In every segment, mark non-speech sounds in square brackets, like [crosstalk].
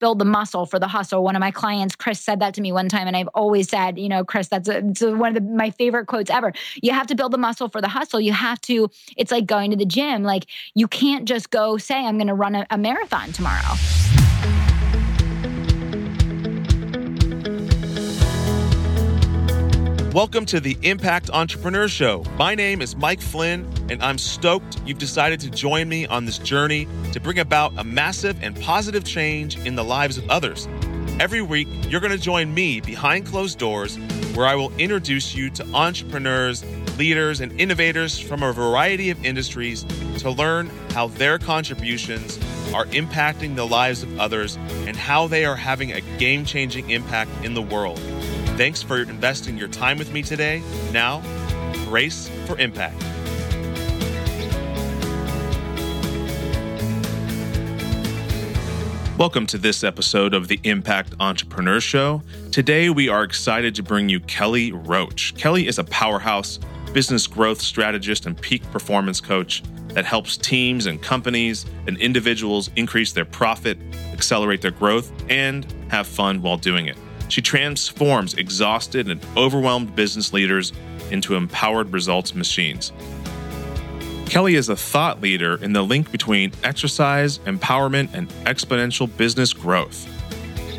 build the muscle for the hustle. One of my clients, Chris, said that to me one time, and I've always said, you know, Chris, that's a, one of the, my favorite quotes ever. You have to build the muscle for the hustle. You have to. It's like going to the gym. Like you can't just go say, I'm going to run a, a marathon tomorrow. Welcome to the Impact Entrepreneur Show. My name is Mike Flynn, and I'm stoked you've decided to join me on this journey to bring about a massive and positive change in the lives of others. Every week, you're going to join me behind closed doors, where I will introduce you to entrepreneurs, leaders, and innovators from a variety of industries to learn how their contributions are impacting the lives of others and how they are having a game changing impact in the world. Thanks for investing your time with me today. Now, brace for impact. Welcome to this episode of the Impact Entrepreneur Show. Today, we are excited to bring you Kelly Roach. Kelly is a powerhouse business growth strategist and peak performance coach that helps teams and companies and individuals increase their profit, accelerate their growth, and have fun while doing it. She transforms exhausted and overwhelmed business leaders into empowered results machines. Kelly is a thought leader in the link between exercise, empowerment, and exponential business growth.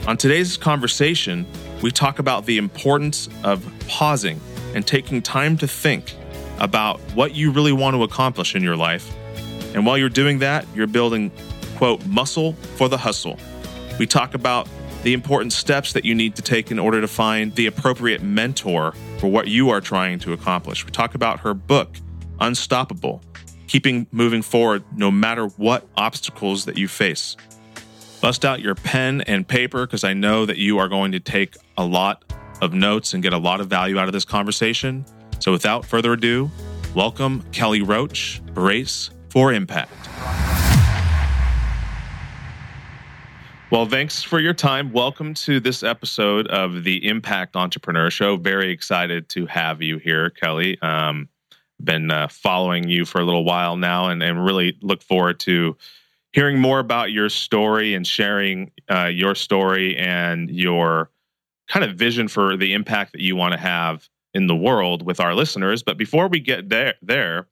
On today's conversation, we talk about the importance of pausing and taking time to think about what you really want to accomplish in your life. And while you're doing that, you're building, quote, muscle for the hustle. We talk about the important steps that you need to take in order to find the appropriate mentor for what you are trying to accomplish. We talk about her book, Unstoppable, keeping moving forward no matter what obstacles that you face. Bust out your pen and paper because I know that you are going to take a lot of notes and get a lot of value out of this conversation. So without further ado, welcome Kelly Roach, Brace for Impact. Well, thanks for your time. Welcome to this episode of the Impact Entrepreneur Show. Very excited to have you here, Kelly. Um, been uh, following you for a little while now, and, and really look forward to hearing more about your story and sharing uh, your story and your kind of vision for the impact that you want to have in the world with our listeners. But before we get there, there,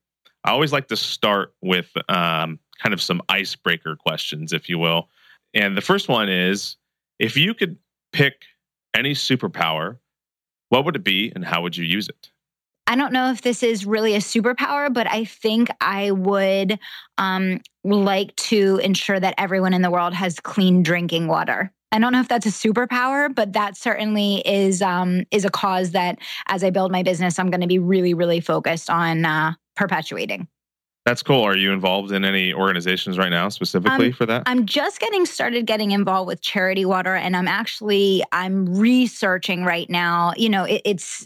I always like to start with um, kind of some icebreaker questions, if you will. And the first one is if you could pick any superpower, what would it be and how would you use it? I don't know if this is really a superpower, but I think I would um, like to ensure that everyone in the world has clean drinking water. I don't know if that's a superpower, but that certainly is um, is a cause that, as I build my business, I'm going to be really, really focused on uh, perpetuating. That's cool. Are you involved in any organizations right now specifically um, for that? I'm just getting started getting involved with Charity Water and I'm actually I'm researching right now. You know, it, it's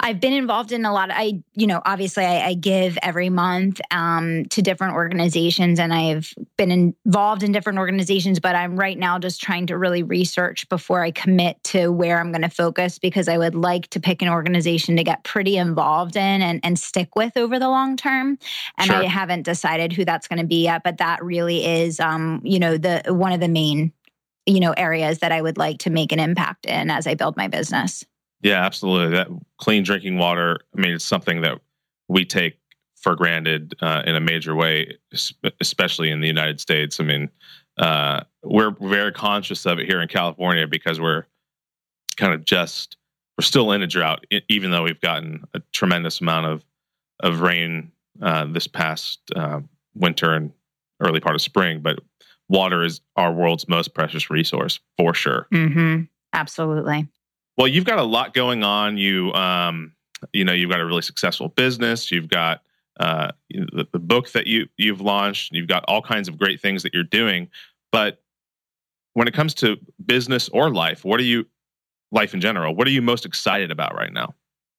I've been involved in a lot of I, you know, obviously I, I give every month um, to different organizations and I've been involved in different organizations, but I'm right now just trying to really research before I commit to where I'm going to focus because I would like to pick an organization to get pretty involved in and, and stick with over the long term. And sure. I haven't decided who that's going to be yet, but that really is, um, you know, the one of the main, you know, areas that I would like to make an impact in as I build my business. Yeah, absolutely. That clean drinking water. I mean, it's something that we take for granted uh, in a major way, especially in the United States. I mean, uh, we're very conscious of it here in California because we're kind of just we're still in a drought, even though we've gotten a tremendous amount of of rain uh, this past uh, winter and early part of spring. But water is our world's most precious resource for sure. Mm-hmm. Absolutely. Well, you've got a lot going on. You, um, you know, you've got a really successful business. You've got uh, the, the book that you you've launched. You've got all kinds of great things that you're doing. But when it comes to business or life, what are you life in general? What are you most excited about right now?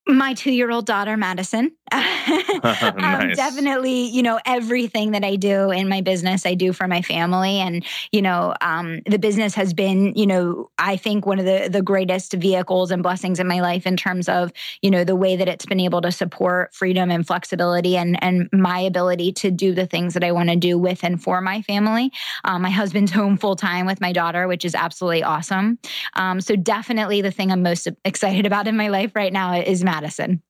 My two year old daughter, Madison. [laughs] [laughs] nice. um, definitely, you know, everything that I do in my business, I do for my family. And, you know, um, the business has been, you know, I think one of the, the greatest vehicles and blessings in my life in terms of, you know, the way that it's been able to support freedom and flexibility and, and my ability to do the things that I want to do with and for my family. Um, my husband's [laughs] home full time with my daughter, which is absolutely awesome. Um, so, definitely the thing I'm most excited about in my life right now is Madison.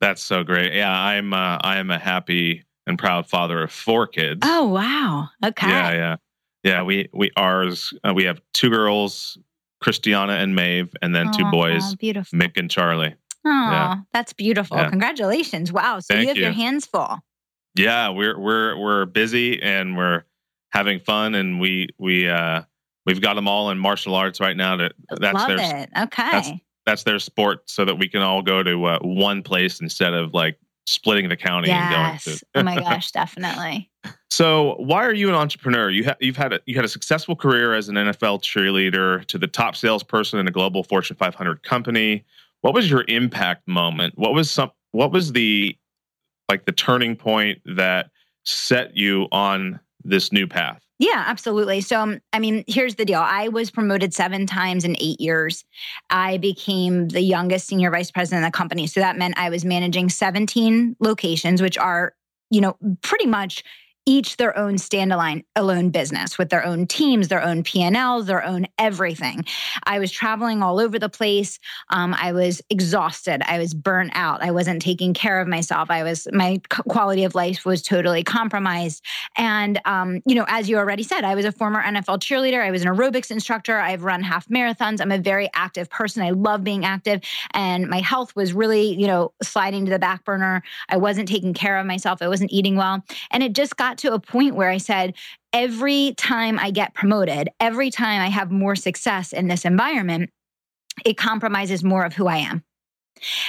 That's so great. Yeah, I'm uh, I am a happy and proud father of four kids. Oh wow. Okay. Yeah, yeah, yeah. We we ours uh, we have two girls, Christiana and Maeve, and then two boys, beautiful. Mick and Charlie. Oh, yeah. that's beautiful. Yeah. Congratulations. Wow. So Thank you have you. your hands full. Yeah, we're we're we're busy and we're having fun and we we uh we've got them all in martial arts right now that that's Love their it. Okay. That's, their sport so that we can all go to uh, one place instead of like splitting the county yes. and going to. oh my [laughs] gosh, definitely. So, why are you an entrepreneur? You ha- you've had a, you had a successful career as an NFL cheerleader to the top salesperson in a global Fortune 500 company. What was your impact moment? What was some? What was the like the turning point that set you on this new path? Yeah, absolutely. So, um, I mean, here's the deal. I was promoted seven times in eight years. I became the youngest senior vice president of the company. So that meant I was managing 17 locations, which are, you know, pretty much each their own standalone alone business with their own teams, their own P&Ls, their own everything. I was traveling all over the place. Um, I was exhausted. I was burnt out. I wasn't taking care of myself. I was my quality of life was totally compromised. And um, you know, as you already said, I was a former NFL cheerleader. I was an aerobics instructor. I've run half marathons. I'm a very active person. I love being active, and my health was really you know sliding to the back burner. I wasn't taking care of myself. I wasn't eating well, and it just got to a point where I said, every time I get promoted, every time I have more success in this environment, it compromises more of who I am.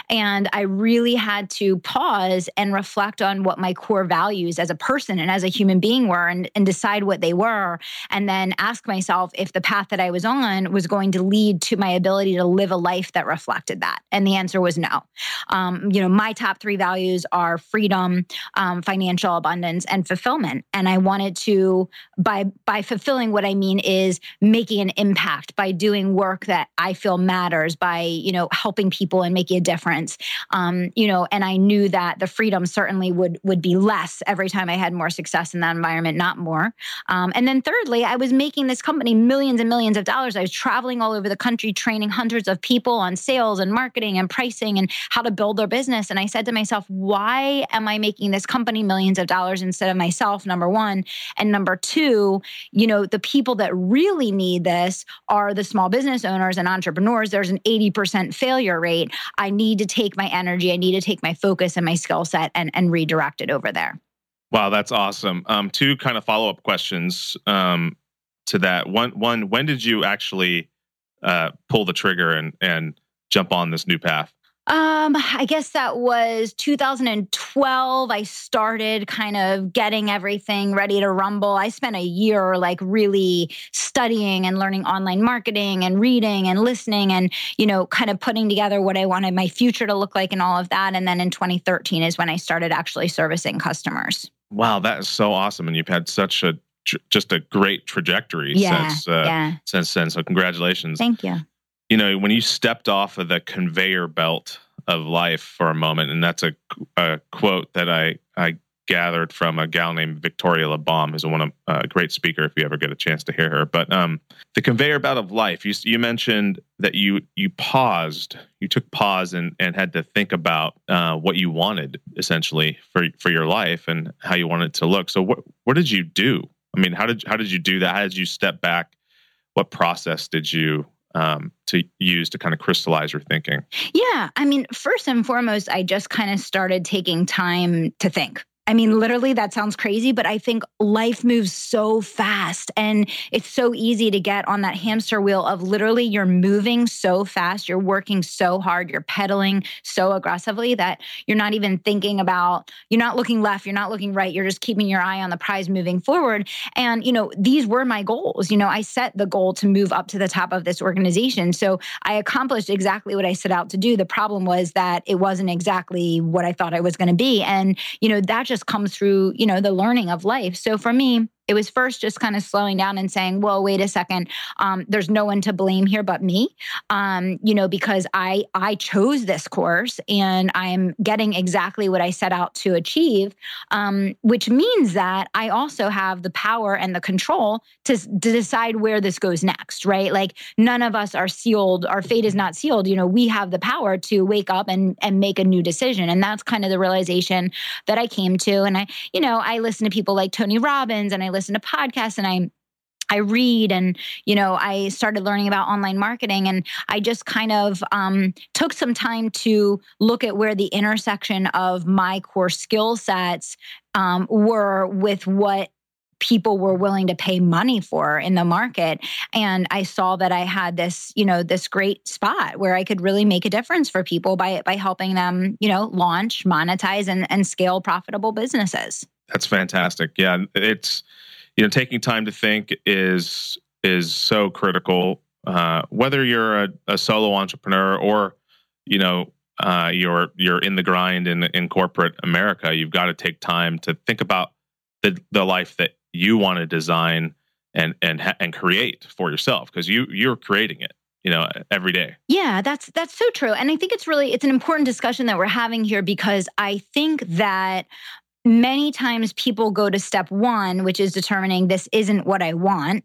And I really had to pause and reflect on what my core values as a person and as a human being were and, and, decide what they were. And then ask myself if the path that I was on was going to lead to my ability to live a life that reflected that. And the answer was no. Um, you know, my top three values are freedom, um, financial abundance, and fulfillment. And I wanted to, by by fulfilling what I mean is making an impact by doing work that I feel matters, by, you know, helping people and making a difference. Um, you know, and I knew that the freedom certainly would would be less every time I had more success in that environment, not more. Um, and then thirdly, I was making this company millions and millions of dollars. I was traveling all over the country, training hundreds of people on sales and marketing and pricing and how to build their business. And I said to myself, why am I making this company millions of dollars instead of myself? Number one, and number two, you know, the people that really need this are the small business owners and entrepreneurs. There's an 80% failure rate. I I need to take my energy, I need to take my focus and my skill set and, and redirect it over there. Wow, that's awesome. Um, two kind of follow up questions um, to that. One, one, when did you actually uh, pull the trigger and and jump on this new path? Um, I guess that was 2012. I started kind of getting everything ready to rumble. I spent a year like really studying and learning online marketing and reading and listening and, you know, kind of putting together what I wanted my future to look like and all of that. And then in 2013 is when I started actually servicing customers. Wow, that is so awesome. And you've had such a just a great trajectory yeah, since uh, yeah. since then. So congratulations. Thank you you know, when you stepped off of the conveyor belt of life for a moment, and that's a, a quote that I, I gathered from a gal named Victoria Labalme, who's one of a great speaker. If you ever get a chance to hear her, but um, the conveyor belt of life. You you mentioned that you you paused, you took pause and and had to think about uh, what you wanted essentially for for your life and how you wanted to look. So what what did you do? I mean, how did how did you do that? How did you step back? What process did you um, to use to kind of crystallize your thinking? Yeah. I mean, first and foremost, I just kind of started taking time to think. I mean, literally, that sounds crazy, but I think life moves so fast and it's so easy to get on that hamster wheel of literally you're moving so fast, you're working so hard, you're pedaling so aggressively that you're not even thinking about, you're not looking left, you're not looking right, you're just keeping your eye on the prize moving forward. And, you know, these were my goals. You know, I set the goal to move up to the top of this organization. So I accomplished exactly what I set out to do. The problem was that it wasn't exactly what I thought I was going to be. And, you know, that just comes through, you know, the learning of life. So for me, it was first just kind of slowing down and saying, "Well, wait a second. Um, there's no one to blame here but me." Um, you know, because I I chose this course and I'm getting exactly what I set out to achieve, um, which means that I also have the power and the control to, to decide where this goes next. Right? Like none of us are sealed. Our fate is not sealed. You know, we have the power to wake up and and make a new decision, and that's kind of the realization that I came to. And I, you know, I listen to people like Tony Robbins and I listen to podcasts and I I read and you know I started learning about online marketing and I just kind of um, took some time to look at where the intersection of my core skill sets um, were with what people were willing to pay money for in the market. And i saw that i had this you know this great spot where i could really make a difference for people by by helping them you know launch monetize and, and scale profitable businesses that's fantastic. Yeah it's you know taking time to think is is so critical. Uh, whether you're a, a, solo entrepreneur or you know uh, you're you're in the grind in in corporate America, you've got to take time to think about the the life that you want to design and and and create for yourself because you you're creating it you know every day. Yeah that's that's so true. And i think it's really it's an important discussion that we're having here because i think that many times people go to step one, which is determining this isn't what I want.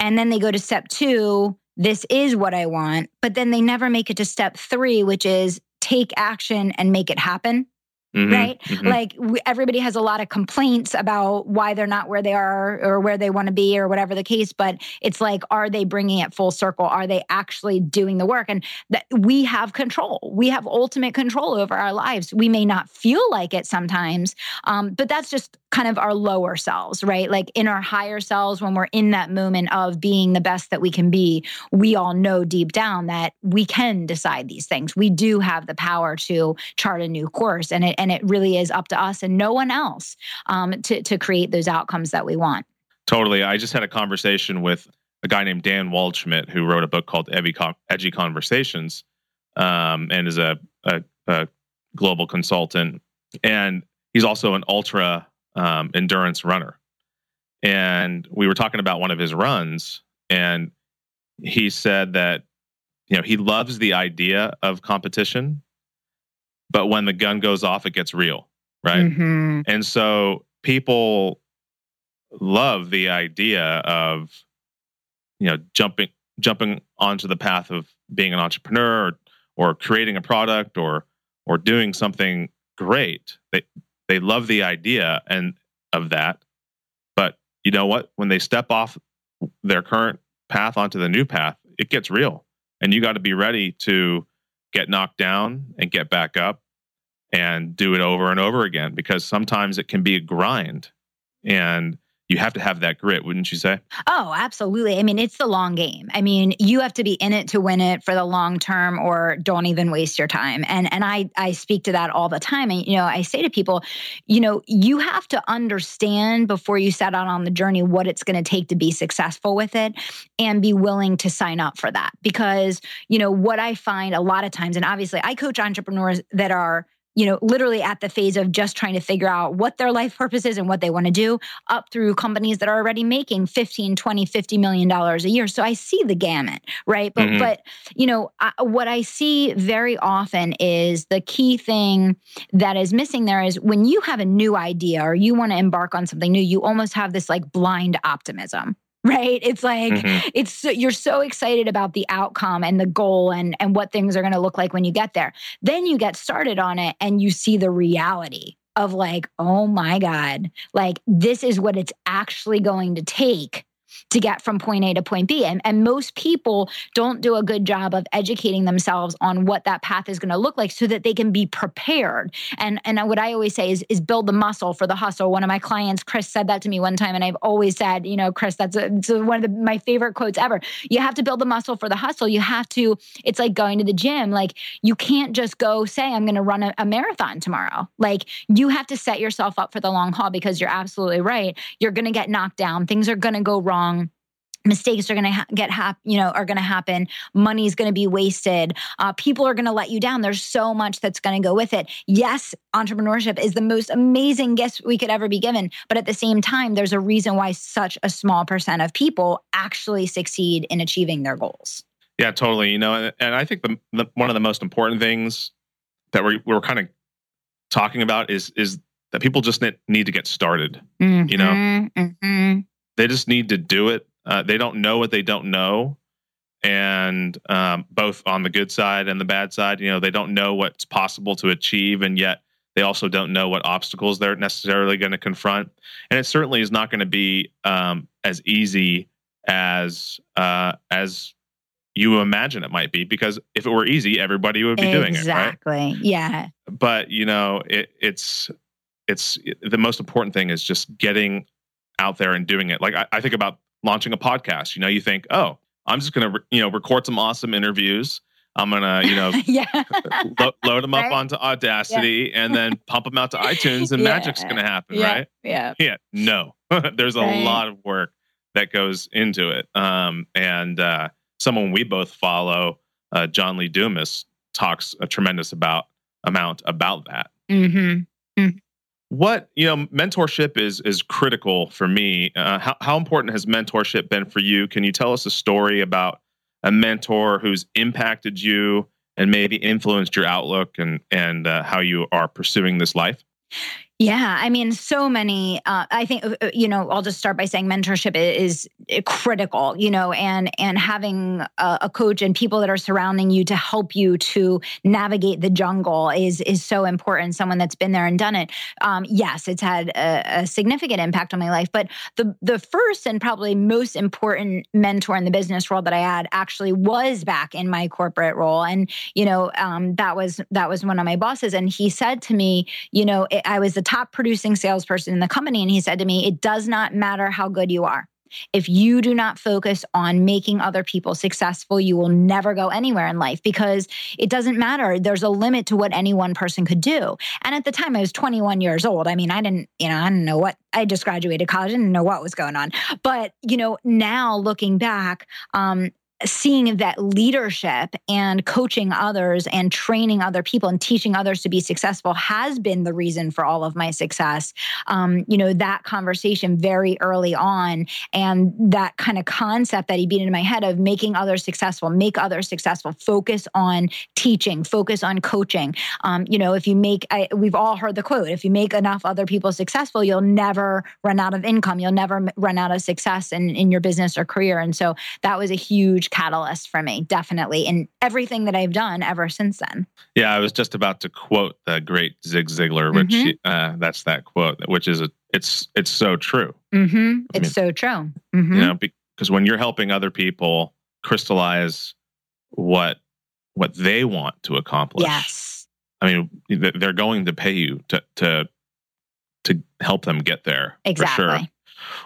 And then they go to step two, this is what I want. But then they never make it to step three, which is take action and make it happen. Mm-hmm, right? Mm-hmm. Like we, everybody has a lot of complaints about why they're not where they are or where they want to be or whatever the case. But it's like, are they bringing it full circle? Are they actually doing the work? And that we have control. We have ultimate control over our lives. We may not feel like it sometimes, um, but that's just kind of our lower selves, right? Like in our higher selves, when we're in that moment of being the best that we can be, we all know deep down that we can decide these things. We do have the power to chart a new course, and it and it really is up to us and no one else um, to to create those outcomes that we want. Totally. I just had a conversation with a guy named Dan Waldschmidt who wrote a book called Edgy Conversations, um, and is a, a, a global consultant, and he's also an ultra um, endurance runner. And we were talking about one of his runs, and he said that you know he loves the idea of competition, but when the gun goes off, it gets real, right? Mm-hmm. And so people love the idea of you know jumping jumping onto the path of being an entrepreneur or, or creating a product or or doing something great. They they love the idea and of that. But you know what? When they step off their current path onto the new path, it gets real. And you got to be ready to get knocked down and get back up and do it over and over again because sometimes it can be a grind. And you have to have that grit, wouldn't you say? Oh, absolutely. I mean, it's the long game. I mean, you have to be in it to win it for the long term or don't even waste your time. And and I I speak to that all the time. And you know, I say to people, you know, you have to understand before you set out on the journey what it's going to take to be successful with it and be willing to sign up for that. Because, you know, what I find a lot of times and obviously I coach entrepreneurs that are you know, literally at the phase of just trying to figure out what their life purpose is and what they want to do, up through companies that are already making 15, 20, 50 million dollars a year. So I see the gamut, right? But mm-hmm. but you know, I, what I see very often is the key thing that is missing there is when you have a new idea or you want to embark on something new, you almost have this like blind optimism, right it's like mm-hmm. it's so, you're so excited about the outcome and the goal and and what things are going to look like when you get there then you get started on it and you see the reality of like oh my god like this is what it's actually going to take to get from point A to point B. And, and most people don't do a good job of educating themselves on what that path is going to look like so that they can be prepared. And and what I always say is is build the muscle for the hustle. One of my clients, Chris, said that to me one time, and I've always said, you know, Chris, that's a, one of the, my favorite quotes ever. You have to build the muscle for the hustle. You have to. It's like going to the gym. Like you can't just go say I'm going to run a, a marathon tomorrow. Like you have to set yourself up for the long haul because you're absolutely right. You're going to get knocked down. Things are going to go wrong mistakes are going to ha- get hap- you know are going to happen. Money is going to be wasted. Uh, people are going to let you down. There's so much that's going to go with it. Yes entrepreneurship is the most amazing gift we could ever be given but at the same time there's a reason why such a small percent of people actually succeed in achieving their goals. Yeah totally you know and, and i think the, the, one of the most important things that we're, we're kind of talking about is is that people just need to get started mm-hmm, you know? Mm-hmm. they just need to do it uh, they don't know what they don't know, and um, both on the good side and the bad side, you know, they don't know what's possible to achieve, and yet they also don't know what obstacles they're necessarily going to confront. And it certainly is not going to be um, as easy as uh, as you imagine it might be because if it were easy everybody would be exactly. doing it exactly yeah but you know it, it's it's the most important thing is just getting out there and doing it like I, I think about launching a podcast. You know, you think, oh, I'm just going to, you know, record some awesome interviews. I'm gonna, you know, [laughs] yeah. lo- load them up right? onto Audacity yeah. and then pump them out to [laughs] iTunes, and yeah. magic's gonna happen, yeah. right? Yeah. Yeah. No, [laughs] there's a right. lot of work that goes into it. Um, and uh, someone we both follow, uh, John Lee Dumas, talks a tremendous about amount about that. Mm-hmm. Mm-hmm what you know mentorship is is critical for me. Uh, how, how important has mentorship been for you? Can you tell us a story about a mentor who's impacted you and maybe influenced your outlook and and uh, how you are pursuing this life yeah, I mean, so many. Uh, I think uh, uh, you know. I'll just start by saying mentorship is, is critical. You know, and and having a, a, coach and people that are surrounding you to help you to navigate the jungle is is so important. Someone that's been there and done it. Um, yes, it's had a, a, significant impact on my life. But the the first and probably most important mentor in the business world that I had actually was back in my corporate role, and you know, um, that was that was one of my bosses, and he said to me, you know, it, I was the top producing salesperson in the company. And he said to me, It does not matter how good you are. If you do not focus on making other people successful, you will never go anywhere in life because it doesn't matter. There's a limit to what any one person could do. And at the time, I was 21 years old. I mean, I didn't, you know, I didn't know what I just graduated college. Didn't know what was going on. But, you know, now looking back, um, seeing that leadership and coaching others and training other people and teaching others to be successful has been the reason for all of my success. Um, you know, that conversation very early on and that kind of concept that he beat into my head of making others successful, make others successful, focus on teaching, focus on coaching. Um, you know, if you make, I, we've all heard the quote, if you make enough other people successful, you'll never run out of income. You'll never run out of success in, in your business or career. And so that was a huge huge catalyst for me, definitely, in everything that I've done ever since then. Yeah, I was just about to quote the great Zig Ziglar, which mm-hmm. uh, that's that quote, which is a, it's it's so true. Mm-hmm. It's mean, so true. Mm-hmm. You know, because when you're helping other people crystallize what what they want to accomplish, yes, I mean they're going to pay you to to to help them get there. Exactly. For sure.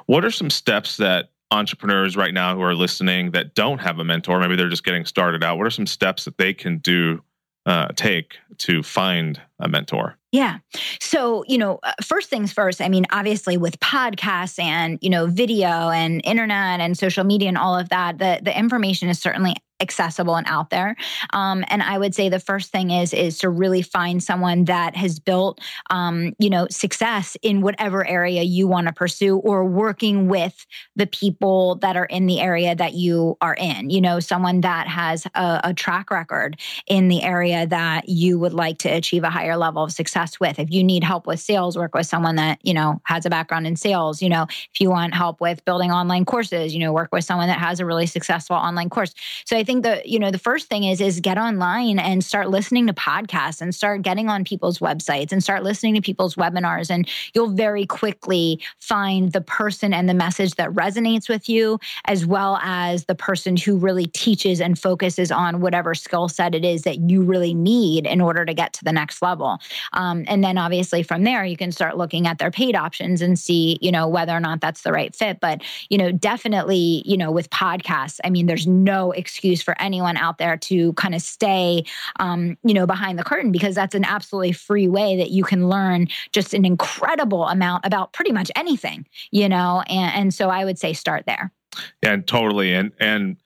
What are some steps that entrepreneurs right now who are listening that don't have a mentor, maybe they're just getting started out, what are some steps that they can do, uh, take to find a mentor? Yeah. So, you know, uh, first things first, I mean, obviously with podcasts and, you know, video and internet and social media and all of that, the, the information is certainly accessible and out there. Um, and I would say the first thing is is to really find someone that has built, um, you know, success in whatever area you want to pursue, or working with the people that are in the area that you are in. You know, someone that has a, a track record in the area that you would like to achieve a higher level of success with. If you need help with sales, work with someone that you know has a background in sales. You know, if you want help with building online courses, you know, work with someone that has a really successful online course. So I think the you know the first thing is is get online and start listening to podcasts and start getting on people's websites and start listening to people's webinars and you'll very quickly find the person and the message that resonates with you as well as the person who really teaches and focuses on whatever skill set it is that you really need in order to get to the next level. Um, and then obviously from there you can start looking at their paid options and see you know whether or not that's the right fit. But you know definitely you know with podcasts, I mean there's no excuse for anyone out there to kind of stay um, you know behind the curtain because that's an absolutely free way that you can learn just an incredible amount about pretty much anything you know and, and so I would say start there. Yeah, and totally. And and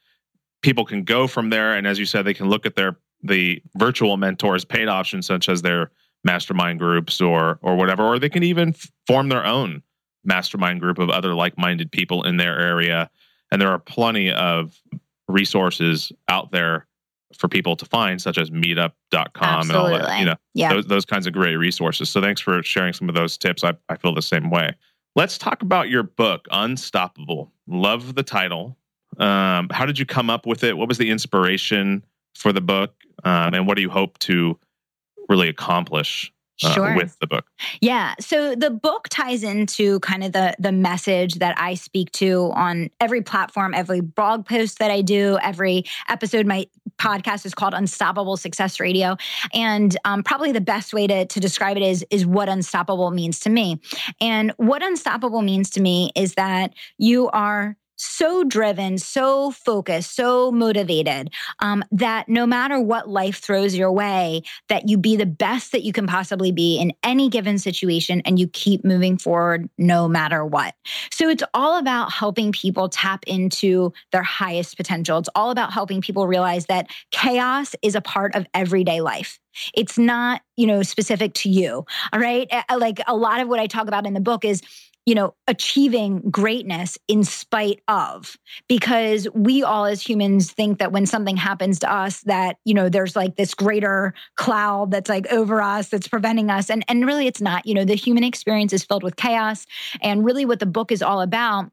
people can go from there. And as you said, they can look at their the virtual mentors paid options such as their mastermind groups or or whatever, or they can even f- form their own mastermind group of other like-minded people in their area. And there are plenty of resources out there for people to find, such as meetup.com Absolutely. and all that, you know, yeah. those, those kinds of great resources. So thanks for sharing some of those tips. I, I feel the same way. Let's talk about your book, Unstoppable. Love the title. Um, how did you come up with it? What was the inspiration for the book? Um, and what do you hope to really accomplish uh, Sure. with the book? Yeah. So the book ties into kind of the the message that I speak to on every platform, every blog post that I do, every episode. My podcast is called Unstoppable Success Radio, and um, probably the best way to to describe it is is what unstoppable means to me. And what unstoppable means to me is that you are so driven, so focused, so motivated um, that no matter what life throws your way, that you be the best that you can possibly be in any given situation and you keep moving forward no matter what. So it's all about helping people tap into their highest potential. It's all about helping people realize that chaos is a part of everyday life. It's not, you know, specific to you. All right. Like a lot of what I talk about in the book is you know, achieving greatness in spite of, because we all as humans think that when something happens to us, that, you know, there's like this greater cloud that's like over us, that's preventing us. And, and really it's not, you know, the human experience is filled with chaos. And really what the book is all about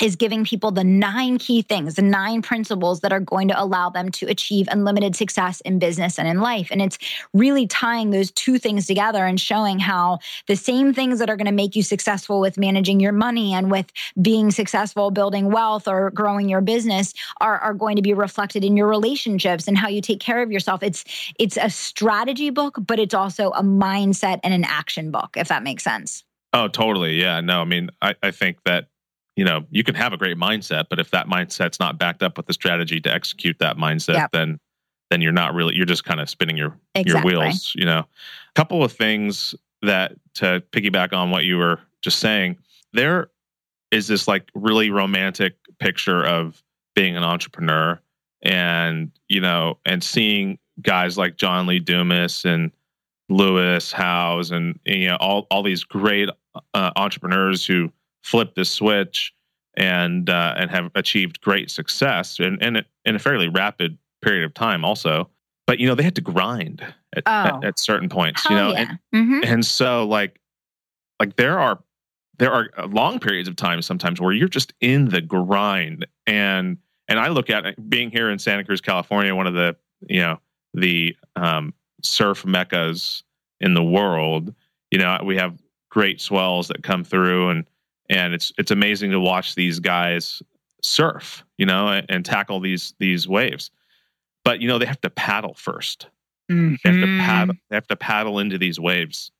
is giving people the nine key things, the nine principles that are going to allow them to achieve unlimited success in business and in life. And it's really tying those two things together and showing how the same things that are going to make you successful with managing your money and with being successful building wealth or growing your business are, are going to be reflected in your relationships and how you take care of yourself. It's it's a strategy book, but it's also a mindset and an action book, if that makes sense. Oh, totally. Yeah. No, I mean, I, I think that, you know, you can have a great mindset, but if that mindset's not backed up with the strategy to execute that mindset, Yep. then then you're not really you're just kind of spinning your Exactly. your wheels, you know. A couple of things that to piggyback on what you were just saying, there is this like really romantic picture of being an entrepreneur and, you know, and seeing guys like John Lee Dumas and Lewis Howes and you know all all these great uh, entrepreneurs who flip the switch and uh, and have achieved great success and and in a fairly rapid period of time also. But you know they had to grind at, Oh. at, at certain points. Hell you know, yeah. and, Mhm. and so like like there are there are long periods of time sometimes where you're just in the grind and and I look at it, being here in Santa Cruz, California, one of the you know the um, surf meccas in the world. You know, we have great swells that come through, and and it's it's amazing to watch these guys surf. You know, and, and tackle these these waves. But you know, they have to paddle first. They have to Mhm. paddle. They have to paddle into these waves.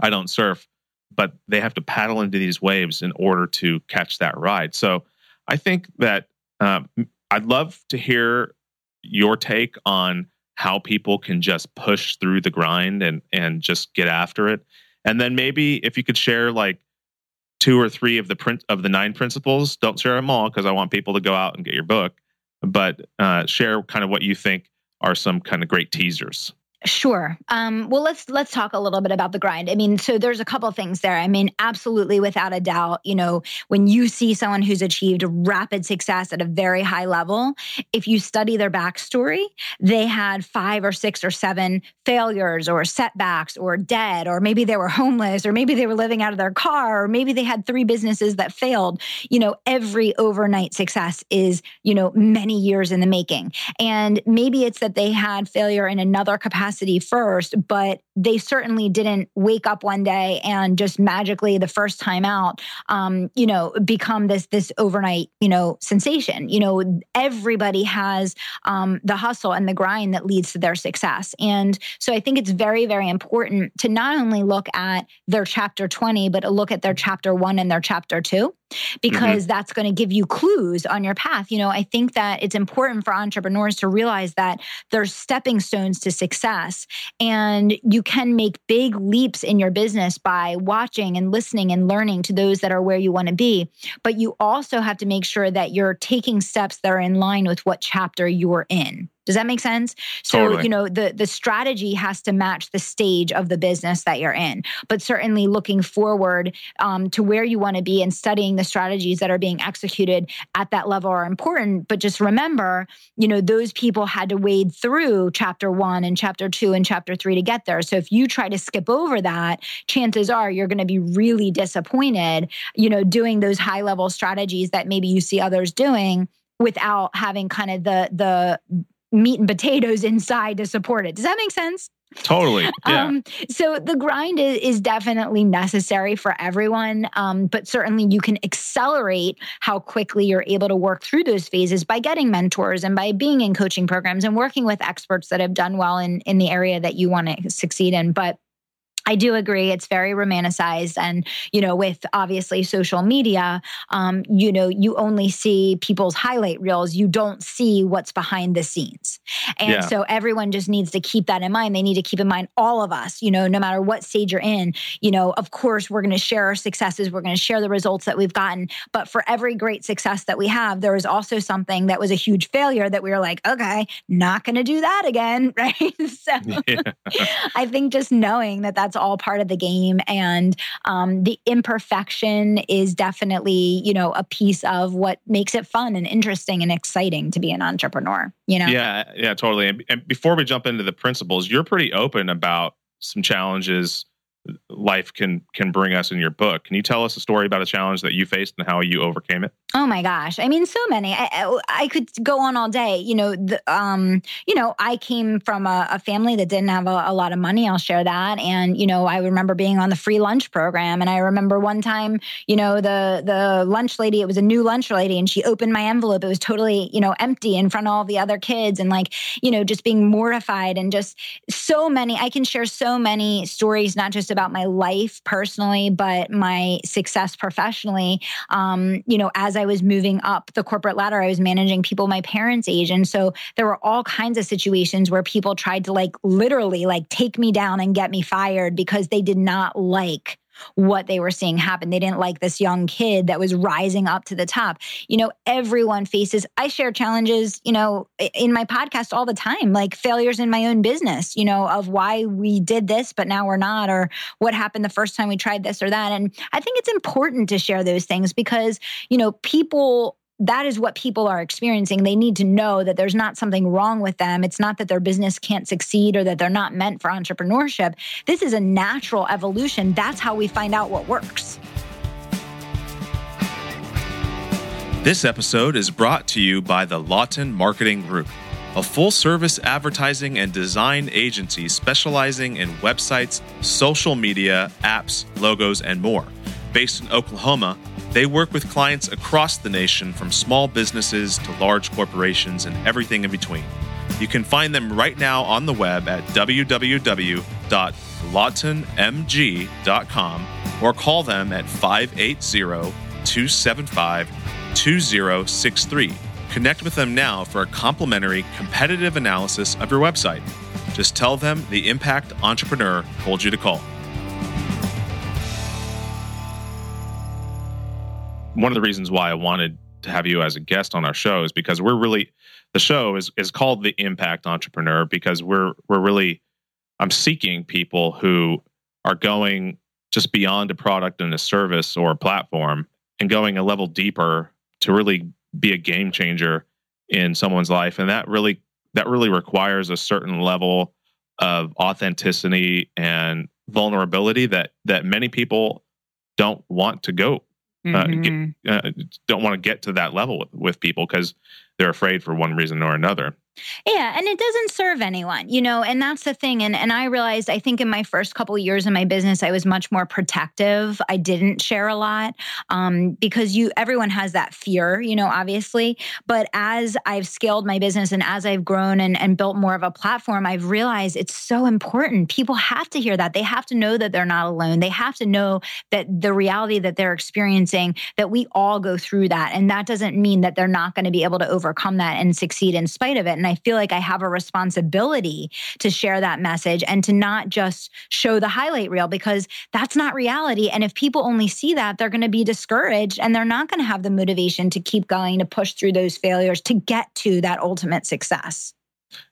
I don't surf, but they have to paddle into these waves in order to catch that ride. So I think that um, I'd love to hear your take on how people can just push through the grind and and just get after it. And then maybe if you could share like two or three of the print of the nine principles. Don't share them all because I want people to go out and get your book. But uh, share kind of what you think are some kind of great teasers. Sure. Um, well, let's let's talk a little bit about the grind. I mean, so there's a couple things there. I mean, absolutely, without a doubt, you know, when you see someone who's achieved rapid success at a very high level, if you study their backstory, they had five or six or seven failures or setbacks or dead, or maybe they were homeless, or maybe they were living out of their car, or maybe they had three businesses that failed. You know, every overnight success is, you know, many years in the making. And maybe it's that they had failure in another capacity first, but they certainly didn't wake up one day and just magically the first time out, um, you know, become this this overnight, you know, sensation. You know, everybody has um, the hustle and the grind that leads to their success, and so I think it's very very important to not only look at their chapter twenty, but to look at their chapter one and their chapter two because mm-hmm. that's going to give you clues on your path. You know, I think that it's important for entrepreneurs to realize that there's stepping stones to success and you can make big leaps in your business by watching and listening and learning to those that are where you want to be. But you also have to make sure that you're taking steps that are in line with what chapter you're in. Does that make sense? So, totally. you know, the the strategy has to match the stage of the business that you're in. But certainly looking forward um, to where you want to be and studying the strategies that are being executed at that level are important. But just remember, you know, those people had to wade through chapter one and chapter two and chapter three to get there. So if you try to skip over that, chances are you're going to be really disappointed, you know, doing those high level strategies that maybe you see others doing without having kind of the the meat and potatoes inside to support it. Does that make sense? Totally. [laughs] Yeah. Um, so the grind is, is, definitely necessary for everyone, um, but certainly you can accelerate how quickly you're able to work through those phases by getting mentors and by being in coaching programs and working with experts that have done well in in the area that you want to succeed in. But I do agree. It's very romanticized. And, you know, with obviously social media, um, you know, you only see people's highlight reels. You don't see what's behind the scenes. And yeah. so everyone just needs to keep that in mind. They need to keep in mind all of us, you know, no matter what stage you're in, you know, of course, we're going to share our successes. We're going to share the results that we've gotten. But for every great success that we have, there is also something that was a huge failure that we were like, okay, not going to do that again. [laughs] Right. so [laughs] yeah. I think just knowing that that's all part of the game. And um, the imperfection is definitely, you know, a piece of what makes it fun and interesting and exciting to be an entrepreneur, you know? Yeah, yeah, totally. And, and before we jump into the principles, you're pretty open about some challenges life can can bring us in your book. Can you tell us a story about a challenge that you faced and how you overcame it? Oh my gosh! I mean, so many. I, I could go on all day. You know, the, um, you know, I came from a, a family that didn't have a, a, lot of money. I'll share that. And you know, I remember being on the free lunch program, and I remember one time, you know, the the lunch lady. It was a new lunch lady, and she opened my envelope. It was totally, you know, empty in front of all the other kids, and like, you know, just being mortified, and just so many. I can share so many stories, not just about my life personally, but my success professionally. Um, you know, as I was moving up the corporate ladder, I was managing people my parents' age. And so there were all kinds of situations where people tried to like literally like take me down and get me fired because they did not like what they were seeing happen. They didn't like this young kid that was rising up to the top. You know, everyone faces, I share challenges, you know, in my podcast all the time, like failures in my own business, you know, of why we did this, but now we're not, or what happened the first time we tried this or that. And I think it's important to share those things because, you know, people that is what people are experiencing. They need to know that there's not something wrong with them. It's not that their business can't succeed or that they're not meant for entrepreneurship. This is a natural evolution. That's how we find out what works. This episode is brought to you by the Lawton Marketing Group, a full service advertising and design agency specializing in websites, social media, apps, logos, and more. Based in Oklahoma, they work with clients across the nation from small businesses to large corporations and everything in between. You can find them right now on the web at www.lawtonmg.com or call them at 580 275 2063. Connect with them now for a complimentary competitive analysis of your website. Just tell them the Impact Entrepreneur told you to call. One of the reasons why I wanted to have you as a guest on our show is because we're really the show is is called the Impact Entrepreneur because we're we're really I'm seeking people who are going just beyond a product and a service or a platform and going a level deeper to really be a game changer in someone's life. And that really that really requires a certain level of authenticity and vulnerability that that many people don't want to go uh, mm-hmm. get, uh, don't want to get to that level with, with people because they're afraid for one reason or another yeah, and it doesn't serve anyone, you know, and that's the thing. And and I realized I think in my first couple years in my business, I was much more protective. I didn't share a lot um, because you everyone has that fear, you know, obviously. But as I've scaled my business and as I've grown and, and built more of a platform, I've realized it's so important. People have to hear that. They have to know that they're not alone. They have to know that the reality that they're experiencing, that we all go through that. And that doesn't mean that they're not going to be able to overcome that and succeed in spite of it. And I feel like I have a responsibility to share that message and to not just show the highlight reel because that's not reality. And if people only see that, they're going to be discouraged and they're not going to have the motivation to keep going to push through those failures to get to that ultimate success.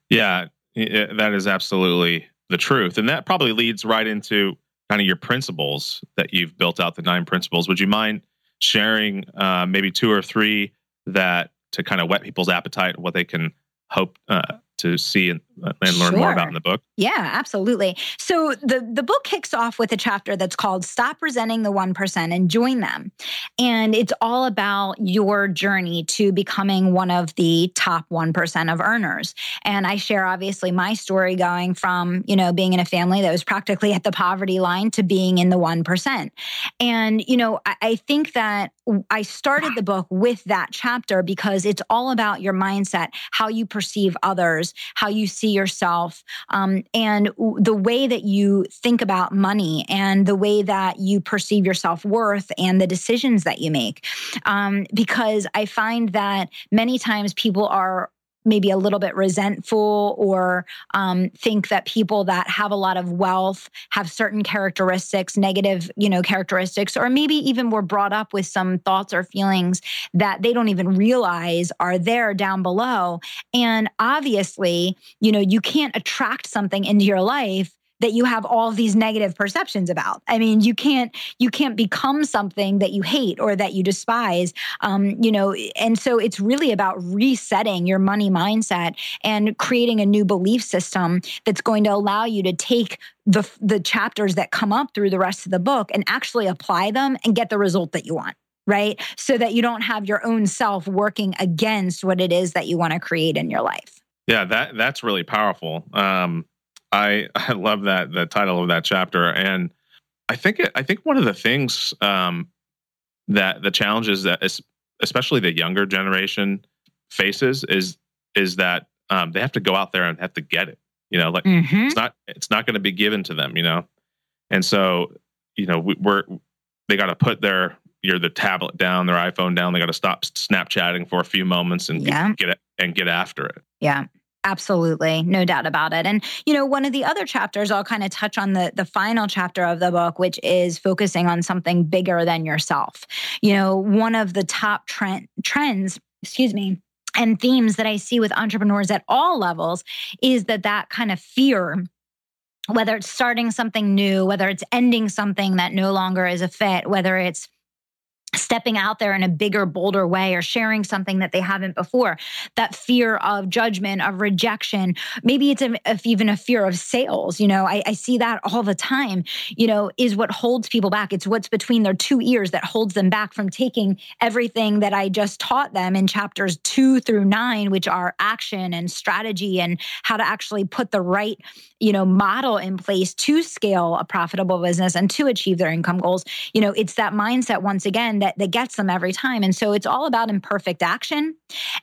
Yeah, that is absolutely the truth. And that probably leads right into kind of your principles that you've built out the nine principles. Would you mind sharing uh, maybe two or three that to kind of whet people's appetite, what they can hope uh, to see and, and learn sure. more about in the book? Yeah, absolutely. So the the book kicks off with a chapter that's called "Stop Resenting the One Percent and Join Them," and it's all about your journey to becoming one of the top one percent of earners. And I share obviously my story going from you know being in a family that was practically at the poverty line to being in the one percent. And you know I, I think that I started the book with that chapter because it's all about your mindset, how you perceive others, how you see yourself, um, and the way that you think about money and the way that you perceive your self worth and the decisions that you make. Um, because I find that many times people are maybe a little bit resentful or um, think that people that have a lot of wealth have certain characteristics negative you know characteristics or maybe even were brought up with some thoughts or feelings that they don't even realize are there down below. And obviously you know you can't attract something into your life that you have all these negative perceptions about. I mean, you can't you can't become something that you hate or that you despise. Um, you know, and so it's really about resetting your money mindset and creating a new belief system that's going to allow you to take the the chapters that come up through the rest of the book and actually apply them and get the result that you want right? So that you don't have your own self working against what it is that you want to create in your life. Yeah, that that's really powerful. Um, I [laughs] I love that the title of that chapter, and I think it, I think one of the things um, that the challenges that is, especially the younger generation faces is is that um, they have to go out there and have to get it. You know, like mm-hmm. it's not it's not going to be given to them. You know, and so you know we, we're they got to put their your the tablet down, their iPhone down. They got to stop Snapchatting for a few moments and yeah. get, get it and get after it. Yeah. Absolutely, no doubt about it. And you know, one of the other chapters I'll kind of touch on the the final chapter of the book, which is focusing on something bigger than yourself. You know, one of the top trend trends, excuse me, and themes that I see with entrepreneurs at all levels is that that kind of fear whether it's starting something new, whether it's ending something that no longer is a fit, whether it's stepping out there in a bigger bolder way or sharing something that they haven't before. That fear of judgment of rejection maybe it's a, even a fear of sales you know I, I see that all the time you know is what holds people back. It's what's between their two ears that holds them back from taking everything that i just taught them in chapters two through nine which are action and strategy and how to actually put the right you know model in place to scale a profitable business and to achieve their income goals. You know it's that mindset once again that that gets them every time. And so it's all about imperfect action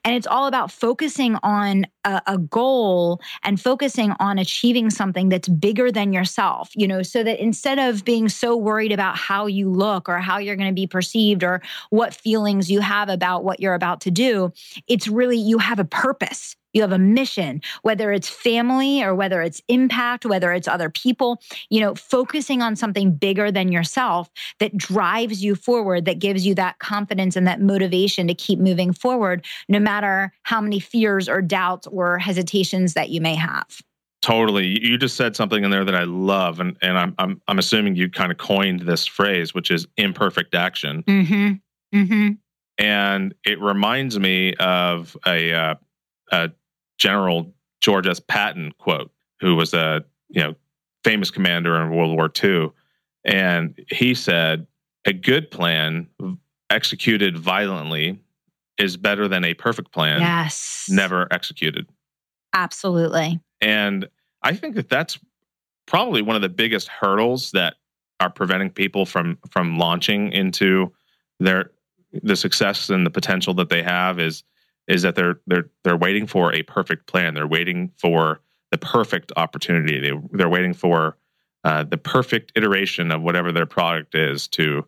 and it's all about focusing on a, a goal and focusing on achieving something that's bigger than yourself, you know, so that instead of being so worried about how you look or how you're going to be perceived or what feelings you have about what you're about to do, it's really you have a purpose you have a mission, whether it's family or whether it's impact, whether it's other people, you know, focusing on something bigger than yourself that drives you forward, that gives you that confidence and that motivation to keep moving forward, no matter how many fears or doubts or hesitations that you may have. Totally. You just said something in there that I love, and, and I'm, I'm I'm assuming you kind of coined this phrase, which is imperfect action. Mm-hmm. Mm-hmm. And it reminds me of a, uh, a General George S. Patton quote, who was a you know famous commander in World War II, and he said, "A good plan executed violently is better than a perfect plan Yes. never executed." Absolutely. And I think that that's probably one of the biggest hurdles that are preventing people from from launching into their the success and the potential that they have is is that they're they're they're waiting for a perfect plan. They're waiting for the perfect opportunity. They they're waiting for uh, the perfect iteration of whatever their product is to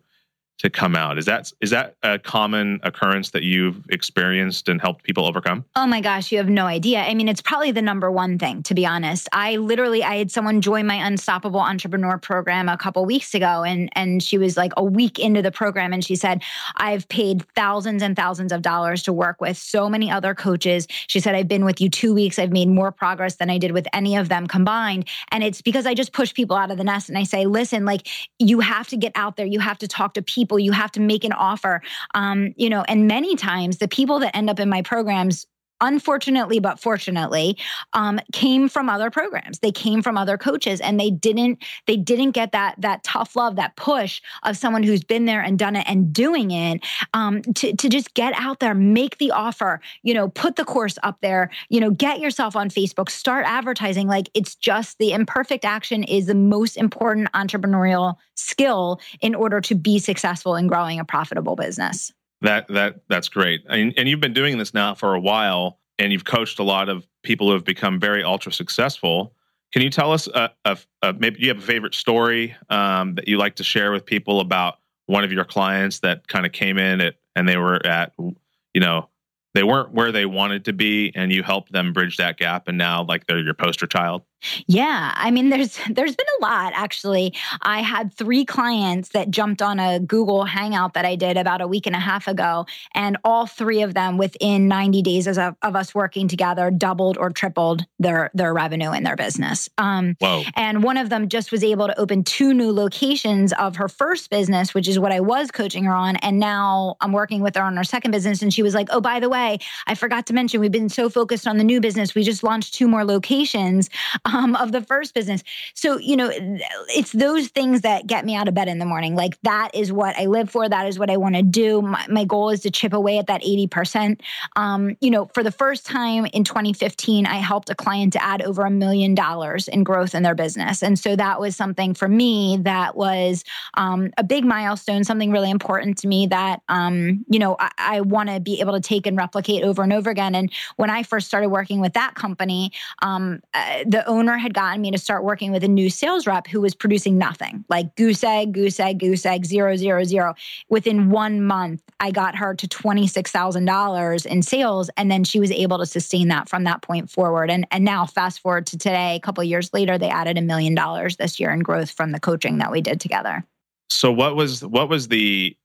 to come out. Is that is that a common occurrence that you've experienced and helped people overcome? Oh my gosh, you have no idea. I mean, it's probably the number one thing, to be honest. I literally I had someone join my Unstoppable Entrepreneur program a couple weeks ago and and she was like a week into the program and she said, "I've paid thousands and thousands of dollars to work with so many other coaches." She said, "I've been with you 2 weeks. I've made more progress than I did with any of them combined." And it's because I just push people out of the nest and I say, "Listen, like you have to get out there. You have to talk to people. You have to make an offer." Um, you know, and many times the people that end up in my programs unfortunately but fortunately um, came from other programs. They came from other coaches and they didn't they didn't get that that tough love that push of someone who's been there and done it and doing it um, to, to just get out there make the offer you know put the course up there you know get yourself on facebook start advertising. Like it's just the imperfect action is the most important entrepreneurial skill in order to be successful in growing a profitable business That that that's great. And, and you've been doing this now for a while, and you've coached a lot of people who have become very ultra successful. Can you tell us a, a, a maybe you have a favorite story um, that you like to share with people about one of your clients that kind of came in at, and they were at you know they weren't where they wanted to be and you helped them bridge that gap and now like they're your poster child Yeah, I mean there's [laughs] there's been a lot actually. I had 3 clients that jumped on a Google Hangout that I did about a week and a half ago and all 3 of them within 90 days of, of us working together doubled or tripled their their revenue in their business. Um whoa and one of them just was able to open two new locations of her first business, which is what I was coaching her on. And now I'm working with her on her second business. And she was like, Oh, by the way, I forgot to mention, we've been so focused on the new business. We just launched two more locations um, of the first business. So, you know, it's those things that get me out of bed in the morning. Like that is what I live for. That is what I want to do. My, my goal is to chip away at that 80%. Um, you know, for the first time in 2015, I helped a client to add over a million dollars in growth in their business. And so that was something for me that was um, a big milestone, something really important to me that, um, you know, I, I want to be able to take and replicate over and over again. And when I first started working with that company, um, uh, the owner had gotten me to start working with a new sales rep who was producing nothing like goose egg, goose egg, goose egg, zero, zero, zero. Within one month, I got her to $26,000 in sales. And then she was able to sustain that from that point forward. And, and now, fast forward to today, a couple years later, they added a million dollars this year in growth from the coaching that we did together. so what was what was the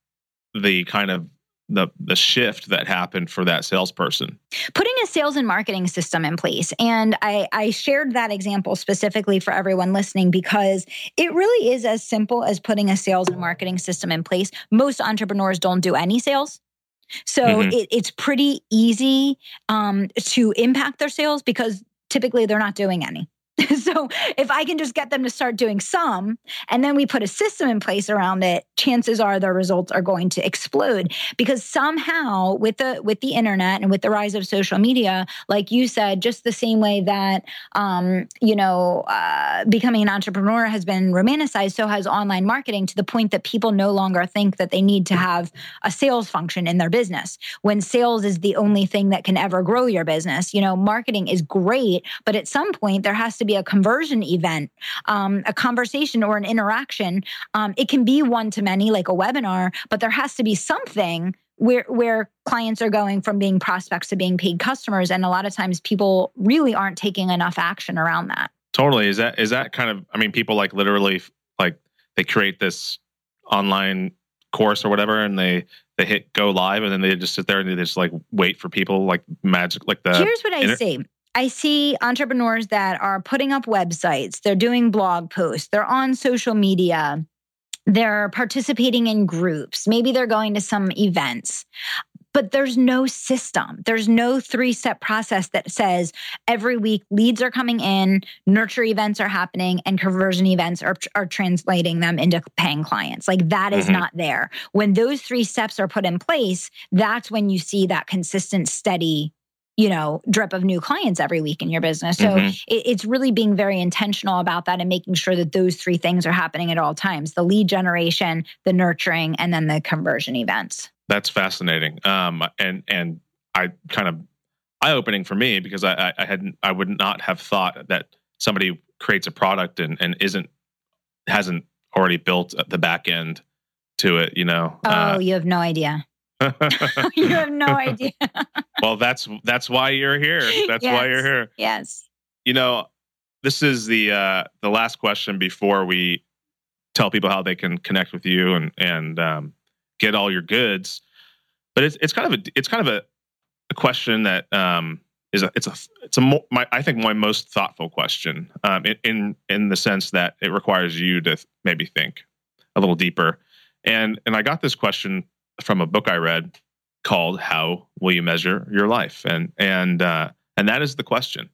the kind of the the shift that happened for that salesperson putting a sales and marketing system in place. And I, I shared that example specifically for everyone listening because it really is as simple as putting a sales and marketing system in place. Most entrepreneurs don't do any sales. So Mhm. it, it's pretty easy um, to impact their sales because typically they're not doing any. [laughs] so if I can just get them to start doing some and then we put a system in place around it, chances are their results are going to explode because somehow with the with the internet and with the rise of social media, like you said, just the same way that um, you know uh, becoming an entrepreneur has been romanticized, so has online marketing to the point that people no longer think that they need to have a sales function in their business when sales is the only thing that can ever grow your business. You know, marketing is great, but at some point there has to be a conversion event, um, a conversation or an interaction. Um, it can be one to many, like a webinar, but there has to be something where where clients are going from being prospects to being paid customers, and a lot of times people really aren't taking enough action around that. Totally. Is that is that kind of? I mean, people like literally like they create this online course or whatever, and they they hit go live, and then they just sit there and they just like wait for people like magic, like the Here's what I inter- say. I see entrepreneurs that are putting up websites, they're doing blog posts, they're on social media, they're participating in groups, maybe they're going to some events but there's no system. There's no three step process that says every week leads are coming in, nurture events are happening, and conversion events are, are translating them into paying clients. Like that is mm-hmm. not there. When those three steps are put in place, that's when you see that consistent, steady you know drip of new clients every week in your business so mm-hmm. it, it's really being very intentional about that and making sure that those three things are happening at all times the lead generation the nurturing and then the conversion events that's fascinating. Um, and and I kind of eye opening for me because I, I hadn't I would not have thought that somebody creates a product and, and isn't hasn't already built the back end to it. You know. Oh, uh, you have no idea. [laughs] you have no idea. [laughs] well, that's that's why you're here. That's yes, why you're here. Yes. You know, this is the uh, the last question before we tell people how they can connect with you and and um, get all your goods. But it's it's kind of a it's kind of a, a question that um, is a it's a it's a mo- my, I think my most thoughtful question um, in, in in the sense that it requires you to maybe think a little deeper. And and I got this question from a book I read called "How Will You Measure Your Life?" and and uh, and that is the question.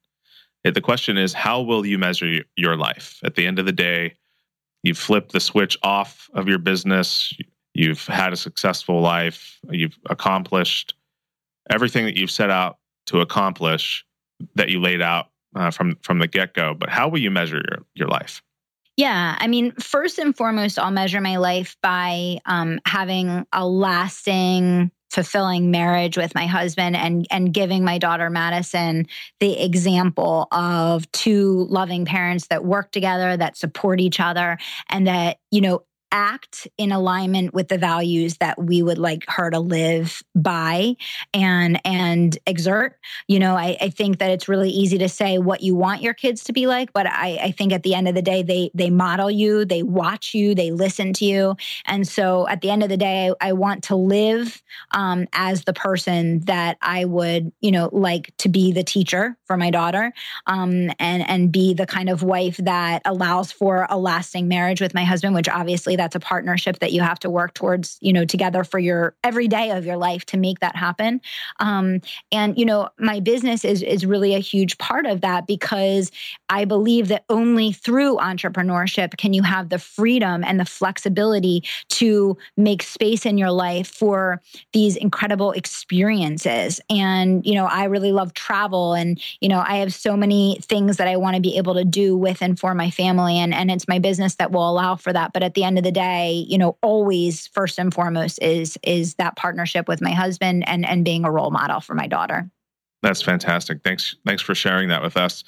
The question is, how will you measure your life? At the end of the day, you've flipped the switch off of your business you've had a successful life, you've accomplished everything that you've set out to accomplish that you laid out uh, from from the get go. But how will you measure your your life? Yeah, I mean, first and foremost, I'll measure my life by um, having a lasting, fulfilling marriage with my husband, and and giving my daughter Madison the example of two loving parents that work together, that support each other, and that you know act in alignment with the values that we would like her to live by and and exert. You know I, I think that it's really easy to say what you want your kids to be like but I, I think at the end of the day they they model you they watch you they listen to you. And so at the end of the day i, I want to live um, as the person that i would you know like to be the teacher for my daughter um, and and be the kind of wife that allows for a lasting marriage with my husband which obviously that's a partnership that you have to work towards, you know, together for your every day of your life to make that happen. Um, and you know, my business is is really a huge part of that because I believe that only through entrepreneurship can you have the freedom and the flexibility to make space in your life for these incredible experiences. And you know, I really love travel, and you know, I have so many things that I want to be able to do with and for my family, and and it's my business that will allow for that. But at the end of the the day, you know, always first and foremost is is that partnership with my husband and and being a role model for my daughter. That's fantastic. Thanks thanks for sharing that with us.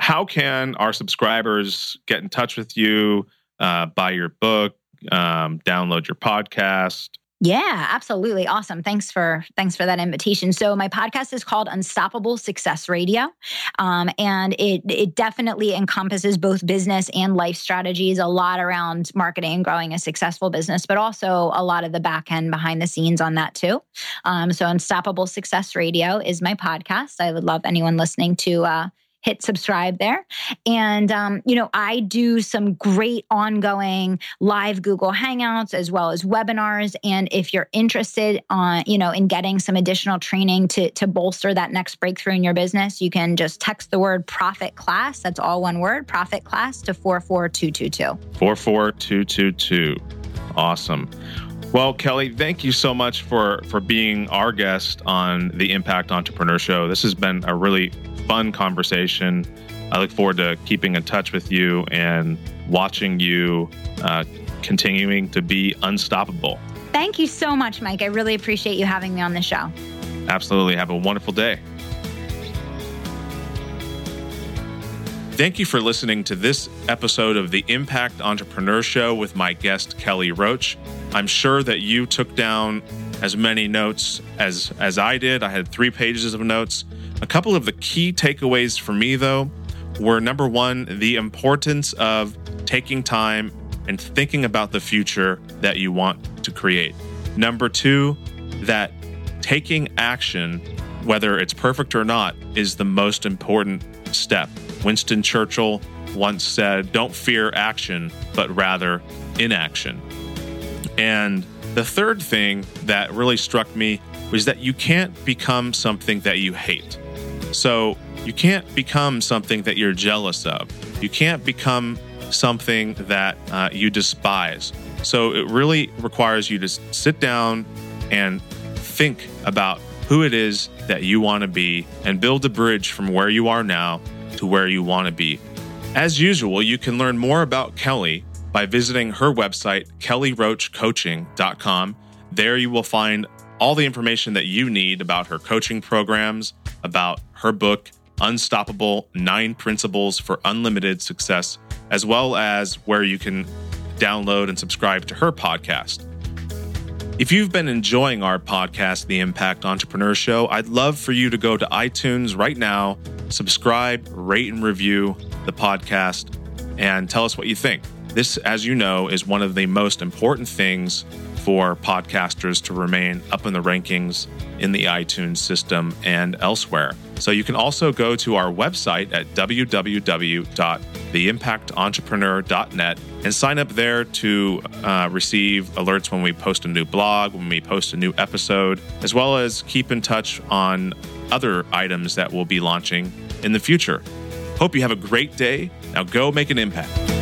How can our subscribers get in touch with you, uh, buy your book, um, download your podcast? Yeah, absolutely. Awesome. Thanks for thanks for that invitation. So my podcast is called Unstoppable Success Radio. Um, and it it definitely encompasses both business and life strategies, a lot around marketing and growing a successful business, but also a lot of the back end behind the scenes on that too. Um, so Unstoppable Success Radio is my podcast. I would love anyone listening to uh, hit subscribe there. And, um, you know, I do some great ongoing live Google Hangouts as well as webinars. And if you're interested on, you know, in getting some additional training to, to bolster that next breakthrough in your business, you can just text the word profit class. That's all one word, profit class to 44222. 44222. Awesome. Well, Kelly, thank you so much for for being our guest on the Impact Entrepreneur Show. This has been a really fun conversation. I look forward to keeping in touch with you and watching you uh, continuing to be unstoppable. Thank you so much, Mike. I really appreciate you having me on the show. Absolutely. Have a wonderful day. Thank you for listening to this episode of the Impact Entrepreneur Show with my guest, Kelly Roach. I'm sure that you took down as many notes as, as I did. I had three pages of notes. A couple of the key takeaways for me, though, were number one, the importance of taking time and thinking about the future that you want to create. Number two, that taking action whether it's perfect or not, is the most important step. Winston Churchill once said, Don't fear action, but rather inaction. And the third thing that really struck me was that you can't become something that you hate. So you can't become something that you're jealous of. You can't become something that uh, you despise. So it really requires you to sit down and think about who it is that you want to be and build a bridge from where you are now to where you want to be. As usual, you can learn more about Kelly by visiting her website, kellyroachcoaching.com. There you will find all the information that you need about her coaching programs, about her book, Unstoppable Nine Principles for Unlimited Success, as well as where you can download and subscribe to her podcast. If you've been enjoying our podcast, The Impact Entrepreneur Show, I'd love for you to go to iTunes right now, subscribe, rate, and review the podcast, and tell us what you think. This, as you know, is one of the most important things for podcasters to remain up in the rankings in the iTunes system and elsewhere. So you can also go to our website at www.theimpactentrepreneur.net and sign up there to uh, receive alerts when we post a new blog, when we post a new episode, as well as keep in touch on other items that we'll be launching in the future. Hope you have a great day. Now go make an impact.